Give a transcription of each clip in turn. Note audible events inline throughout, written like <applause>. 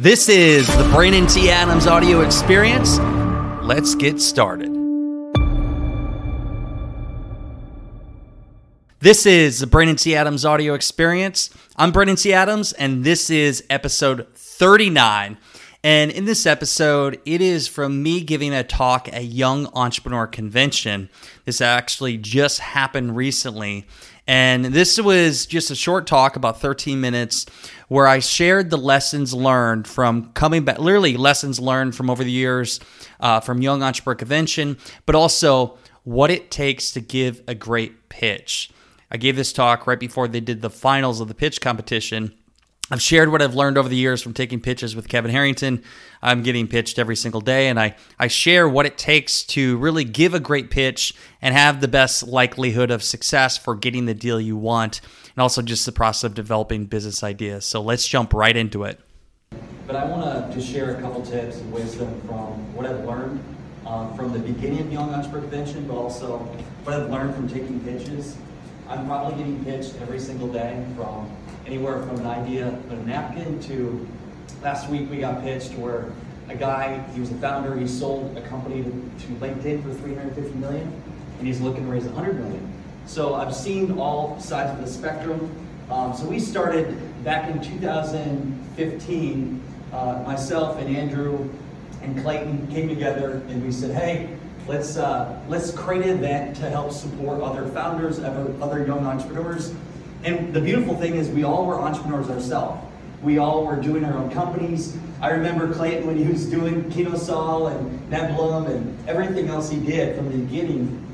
This is the Brandon T. Adams audio experience. Let's get started. This is the Brandon T. Adams audio experience. I'm Brandon T. Adams, and this is episode 39. And in this episode, it is from me giving a talk at Young Entrepreneur Convention. This actually just happened recently. And this was just a short talk, about 13 minutes, where I shared the lessons learned from coming back, literally lessons learned from over the years uh, from Young Entrepreneur Convention, but also what it takes to give a great pitch. I gave this talk right before they did the finals of the pitch competition. I've shared what I've learned over the years from taking pitches with Kevin Harrington. I'm getting pitched every single day, and I, I share what it takes to really give a great pitch and have the best likelihood of success for getting the deal you want, and also just the process of developing business ideas. So let's jump right into it. But I want to just share a couple tips and wisdom from what I've learned um, from the beginning of Young Entrepreneur Convention, but also what I've learned from taking pitches. I'm probably getting pitched every single day from anywhere from an idea of a napkin to last week we got pitched where a guy, he was a founder, he sold a company to, LinkedIn for 350 million and he's looking to raise 100 million. So I've seen all sides of the spectrum. Um, so we started back in 2015, uh, myself and Andrew and Clayton came together and we said, hey, let's, uh, let's create an event to help support other founders, other young entrepreneurs and the beautiful thing is, we all were entrepreneurs ourselves. We all were doing our own companies. I remember Clayton when he was doing KinoSol and Nebullam and everything else he did from the beginning,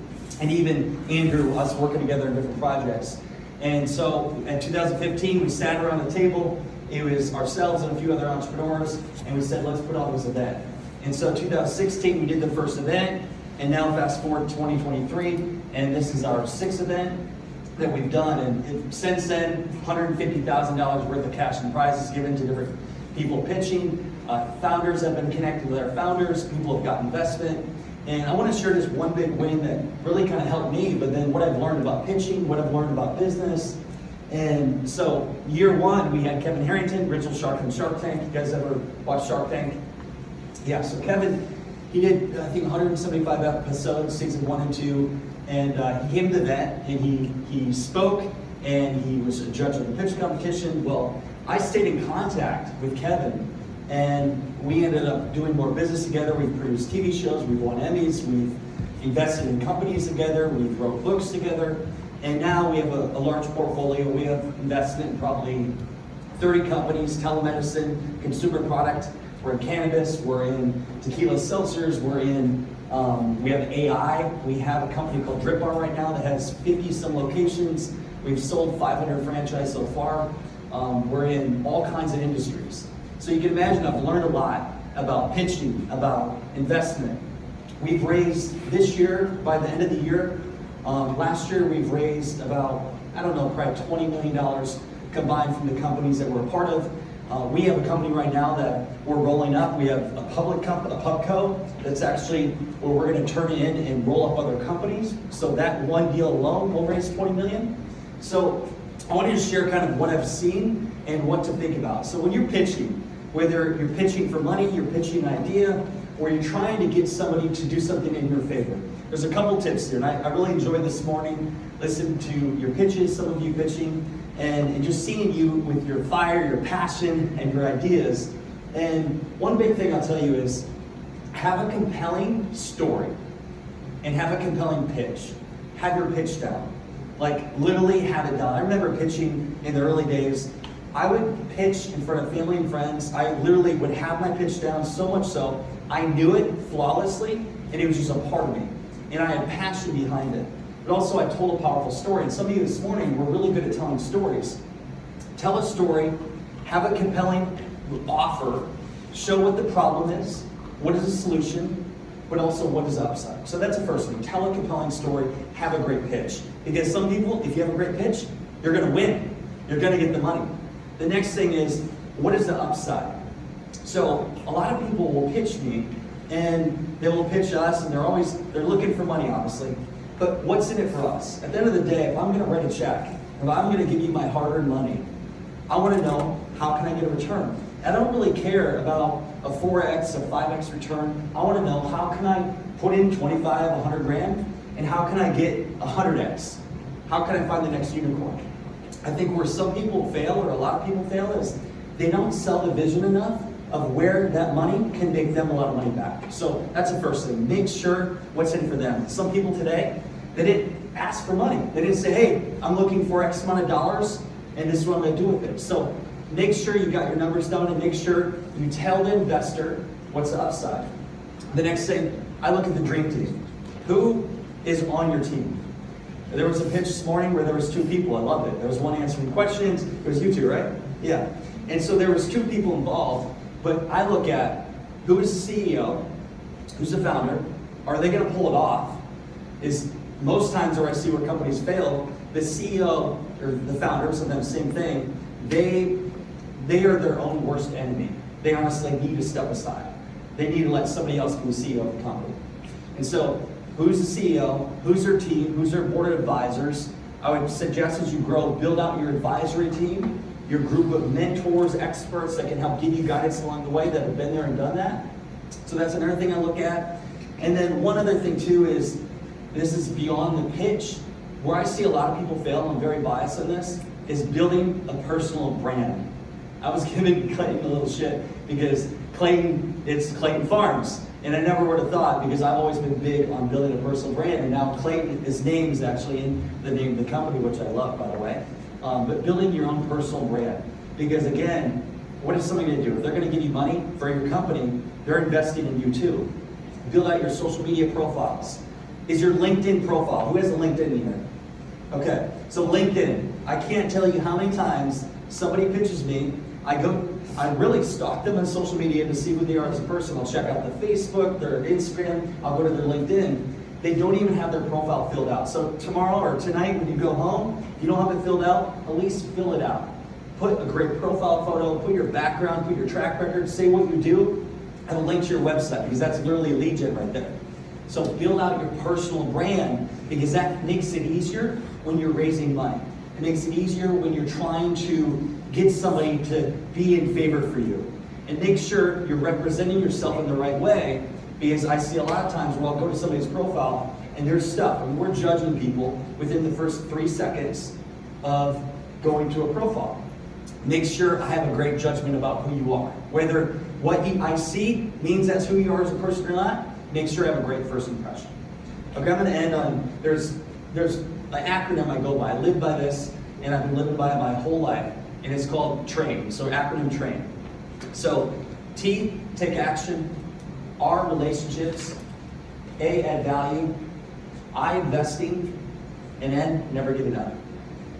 and even Andrew, us working together in different projects. And so in 2015, we sat around the table. It was ourselves and a few other entrepreneurs, and we said, let's put on this event. And so 2016, we did the first event, and now fast forward to 2023, and this is our sixth event that we've done. And since then, $150,000 worth of cash and prizes given to different people pitching. Uh, founders have been connected with our founders. People have got investment. And I want to share just one big win that really kind of helped me, but then what I've learned about pitching, what I've learned about business. And so, year one, we had Kevin Harrington, original Shark from Shark Tank. You guys ever watch Shark Tank? Yeah, so Kevin, he did, I think, 175 episodes, season one and two. And uh, he came to that and he, he spoke and he was a judge of the pitch competition. Well, I stayed in contact with Kevin and we ended up doing more business together. We've produced TV shows, we've won Emmys, we've invested in companies together, we've wrote books together, and now we have a, a large portfolio. We have investment in probably 30 companies, telemedicine, consumer product. We're in cannabis, we're in tequila seltzers, we're in um, we have AI. We have a company called Drip Bar right now that has 50 some locations. We've sold 500 franchise so far. Um, we're in all kinds of industries. So you can imagine I've learned a lot about pitching, about investment. We've raised this year, by the end of the year, um, last year we've raised about, I don't know, probably $20 million combined from the companies that we're a part of. Uh, we have a company right now that we're rolling up. We have a public company, a pubco, that's actually where we're going to turn in and roll up other companies. So that one deal alone will raise 20 million. So I wanted to share kind of what I've seen and what to think about. So when you're pitching, whether you're pitching for money, you're pitching an idea, or you're trying to get somebody to do something in your favor. There's a couple tips here, and I, I really enjoyed this morning listening to your pitches, some of you pitching and, and just seeing you with your fire, your passion, and your ideas. And one big thing I'll tell you is have a compelling story and have a compelling pitch. Have your pitch down. Like literally have it down. I remember pitching in the early days. I would pitch in front of family and friends. I literally would have my pitch down so much so I knew it flawlessly and it was just a part of me. And I had passion behind it. But also, I told a powerful story. And some of you this morning were really good at telling stories. Tell a story, have a compelling offer, show what the problem is, what is the solution, but also what is the upside. So that's the first thing. Tell a compelling story, have a great pitch. Because some people, if you have a great pitch, you're going to win. You're going to get the money. The next thing is, what is the upside? So a lot of people will pitch me, and they will pitch us, and they're always they're looking for money, obviously. But what's in it for us? At the end of the day, if I'm going to write a check, if I'm going to give you my hard-earned money, I want to know how can I get a return? I don't really care about a 4x, a 5x return. I want to know how can I put in 25, 100 grand, and how can I get 100x? How can I find the next unicorn? I think where some people fail, or a lot of people fail, is they don't sell the vision enough of where that money can make them a lot of money back. So that's the first thing. Make sure what's in for them. Some people today, they didn't ask for money. They didn't say, hey, I'm looking for X amount of dollars, and this is what I'm going to do with it. So make sure you got your numbers down and make sure you tell the investor what's the upside. The next thing, I look at the dream team. Who is on your team? There was a pitch this morning where there was two people. I loved it. There was one answering questions. It was you two, right? Yeah. And so there was two people involved. But I look at who is the CEO, who's the founder. Are they going to pull it off? Is most times where I see where companies fail, the CEO or the founder, sometimes same thing. They they are their own worst enemy. They honestly need to step aside. They need to let somebody else be the CEO of the company. And so who's the CEO, who's their team, who's their board of advisors. I would suggest as you grow, build out your advisory team, your group of mentors, experts that can help give you guidance along the way that have been there and done that. So that's another thing I look at. And then one other thing too is this is beyond the pitch. Where I see a lot of people fail, I'm very biased on this, is building a personal brand. I was <laughs> giving Clayton a little shit because Clayton, it's Clayton Farms. And I never would have thought because I've always been big on building a personal brand. And now Clayton, his name is actually in the name of the company, which I love, by the way. Um, but building your own personal brand. Because again, what is somebody going to do? If they're going to give you money for your company, they're investing in you too. Build out your social media profiles. Is your LinkedIn profile? Who has a LinkedIn here? Okay, so LinkedIn. I can't tell you how many times somebody pitches me. I go, I really stalk them on social media to see who they are as a person. I'll check out their Facebook, their Instagram, I'll go to their LinkedIn. They don't even have their profile filled out. So tomorrow or tonight when you go home, if you don't have it filled out, at least fill it out. Put a great profile photo, put your background, put your track record, say what you do, and a link to your website because that's literally lead gen right there. So build out your personal brand because that makes it easier when you're raising money. It makes it easier when you're trying to get somebody to be in favor for you. And make sure you're representing yourself in the right way because I see a lot of times where I'll go to somebody's profile and there's stuff, and we're judging people within the first three seconds of going to a profile. Make sure I have a great judgment about who you are. Whether what I see means that's who you are as a person or not, make sure I have a great first impression. Okay, I'm going to end on there's there's an acronym I go by. I live by this, and I've been living by it my whole life, and it's called TRAIN. So acronym TRAIN. So T, take action. R, relationships. A, add value. I, investing. And N, never giving up.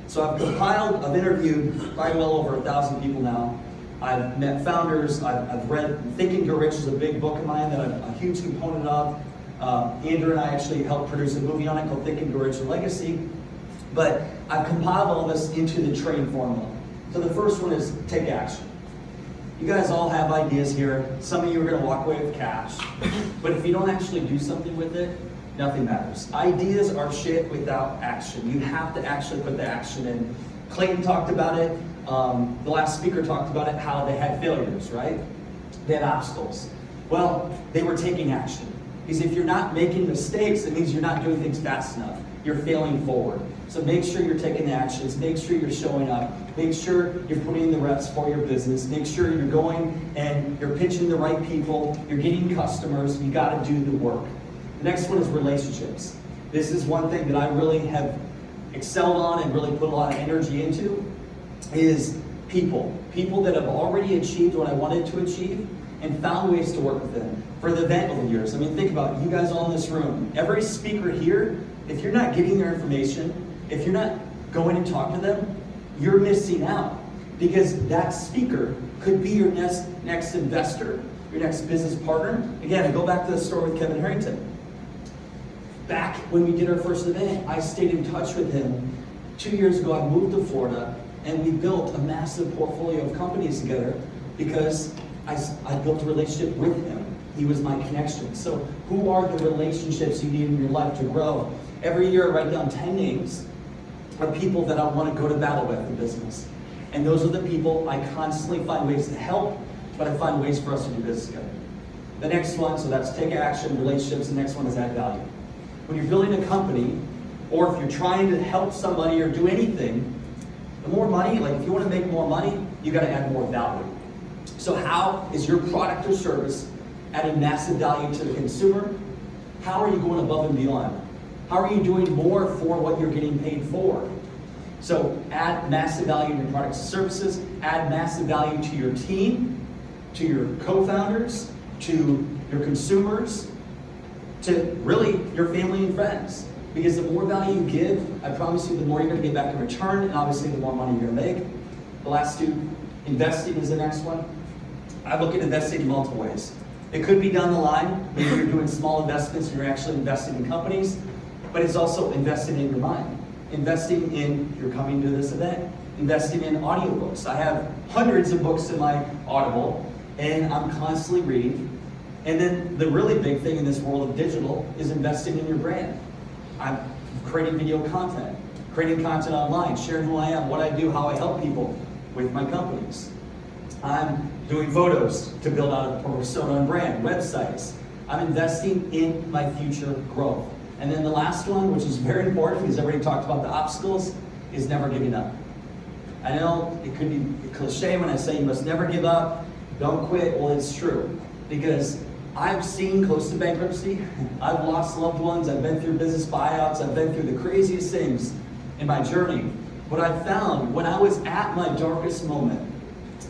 So I've compiled, I've interviewed probably well over a thousand people now. I've met founders. I've, I've read Think and Grow Rich is a big book of mine that I'm a huge component of. Uh, Andrew and I actually helped produce a movie on it called Think and Grow Rich and Legacy. But I've compiled all this into the train formula. So the first one is take action. You guys all have ideas here. Some of you are going to walk away with cash. But if you don't actually do something with it, nothing matters. Ideas are shit without action. You have to actually put the action in. Clayton talked about it. Um, the last speaker talked about it, how they had failures, right? They had obstacles. Well, they were taking action. Because if you're not making mistakes, it means you're not doing things fast enough. You're failing forward. So make sure you're taking the actions. Make sure you're showing up. Make sure you're putting in the reps for your business. Make sure you're going and you're pitching the right people. You're getting customers. You got to do the work. The next one is relationships. This is one thing that I really have excelled on and really put a lot of energy into is people. People that have already achieved what I wanted to achieve and found ways to work with them for the event over the years. I mean, think about it. you guys all in this room. Every speaker here, if you're not getting their information, if you're not going and talking to them, you're missing out because that speaker could be your next next investor, your next business partner. Again, I go back to the story with Kevin Harrington. Back when we did our first event, I stayed in touch with him. Two years ago, I moved to Florida and we built a massive portfolio of companies together because I, I built a relationship with him. He was my connection. So, who are the relationships you need in your life to grow? Every year, I write down 10 names of people that I want to go to battle with in business. And those are the people I constantly find ways to help but I find ways for us to do business together. The next one, so that's take action, relationships. The next one is add value. When you're building a company, or if you're trying to help somebody or do anything, the more money, like if you want to make more money, you got to add more value. So, how is your product or service adding massive value to the consumer? How are you going above and beyond? How are you doing more for what you're getting paid for? So, add massive value to your products and services, add massive value to your team, to your co founders, to your consumers, to really your family and friends. Because the more value you give, I promise you, the more you're going to get back in return, and obviously, the more money you're going to make. The last two, investing is the next one. I look at investing in multiple ways. It could be down the line, maybe you're doing small investments and you're actually investing in companies, but it's also investing in your mind, investing in you're coming to this event, investing in audiobooks. I have hundreds of books in my Audible, and I'm constantly reading. And then the really big thing in this world of digital is investing in your brand. I'm creating video content, creating content online, sharing who I am, what I do, how I help people with my companies. I'm doing photos to build out a persona and brand, websites. I'm investing in my future growth. And then the last one, which is very important because everybody talked about the obstacles, is never giving up. I know it could be cliche when I say you must never give up, don't quit. Well, it's true because I've seen close to bankruptcy. <laughs> I've lost loved ones. I've been through business buyouts. I've been through the craziest things in my journey. What I found when I was at my darkest moment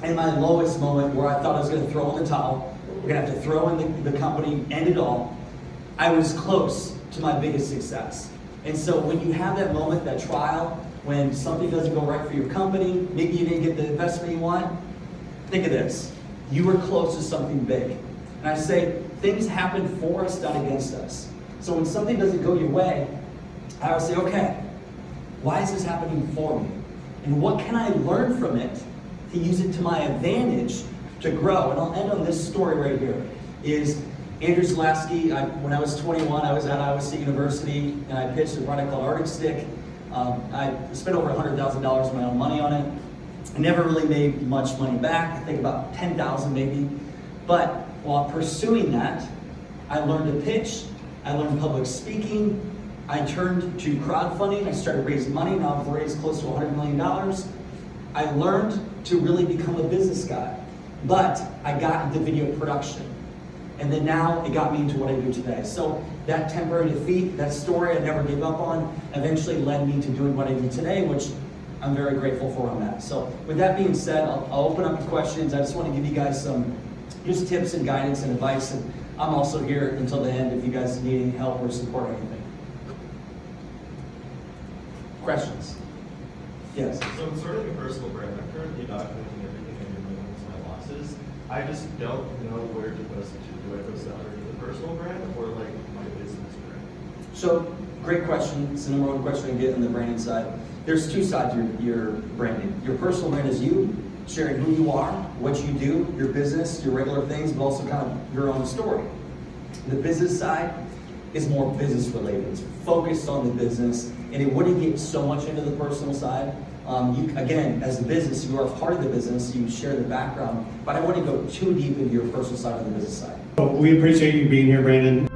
and my lowest moment where I thought I was going to throw in the towel, we're going to have to throw in the, the company, end it all, I was close to my biggest success. And so when you have that moment, that trial, when something doesn't go right for your company, maybe you didn't get the investment you want, think of this. You were close to something big. And I say, things happen for us, not against us. So when something doesn't go your way, I would say, okay, why is this happening for me? And what can I learn from it to use it to my advantage to grow? And I'll end on this story right here. Is Andrew Zalaski, I, when I was 21, I was at Iowa State University and I pitched a product called Arctic Stick. Um, I spent over $100,000 of my own money on it. I never really made much money back. I think about 10,000 maybe. But while pursuing that, I learned to pitch, I learned public speaking, I turned to crowdfunding, I started raising money, now I've raised close to $100 million. I learned to really become a business guy, but I got into video production. And then now it got me into what I do today. So that temporary defeat, that story I never gave up on, eventually led me to doing what I do today, which I'm very grateful for on that. So with that being said, I'll, I'll open up to questions. I just want to give you guys some just tips and guidance and advice. And I'm also here until the end if you guys need any help or support or anything. Questions? Yes. So I'm starting a personal brand. I'm currently documenting everything I do my wins, my losses. I just don't know where to post it to. Do I post it under the personal brand or like my business brand? So, great question. It's the number one question I get on the branding side. There's two sides to your, your branding. Your personal brand is you, sharing who you are, what you do, your business, your regular things, but also kind of your own story. The business side is more business related. It's focused on the business, and it wouldn't get so much into the personal side. Um, you, again, as a business, you are part of the business, you share the background, but I wouldn't go too deep into your personal side of the business side. Well, we appreciate you being here, Brandon.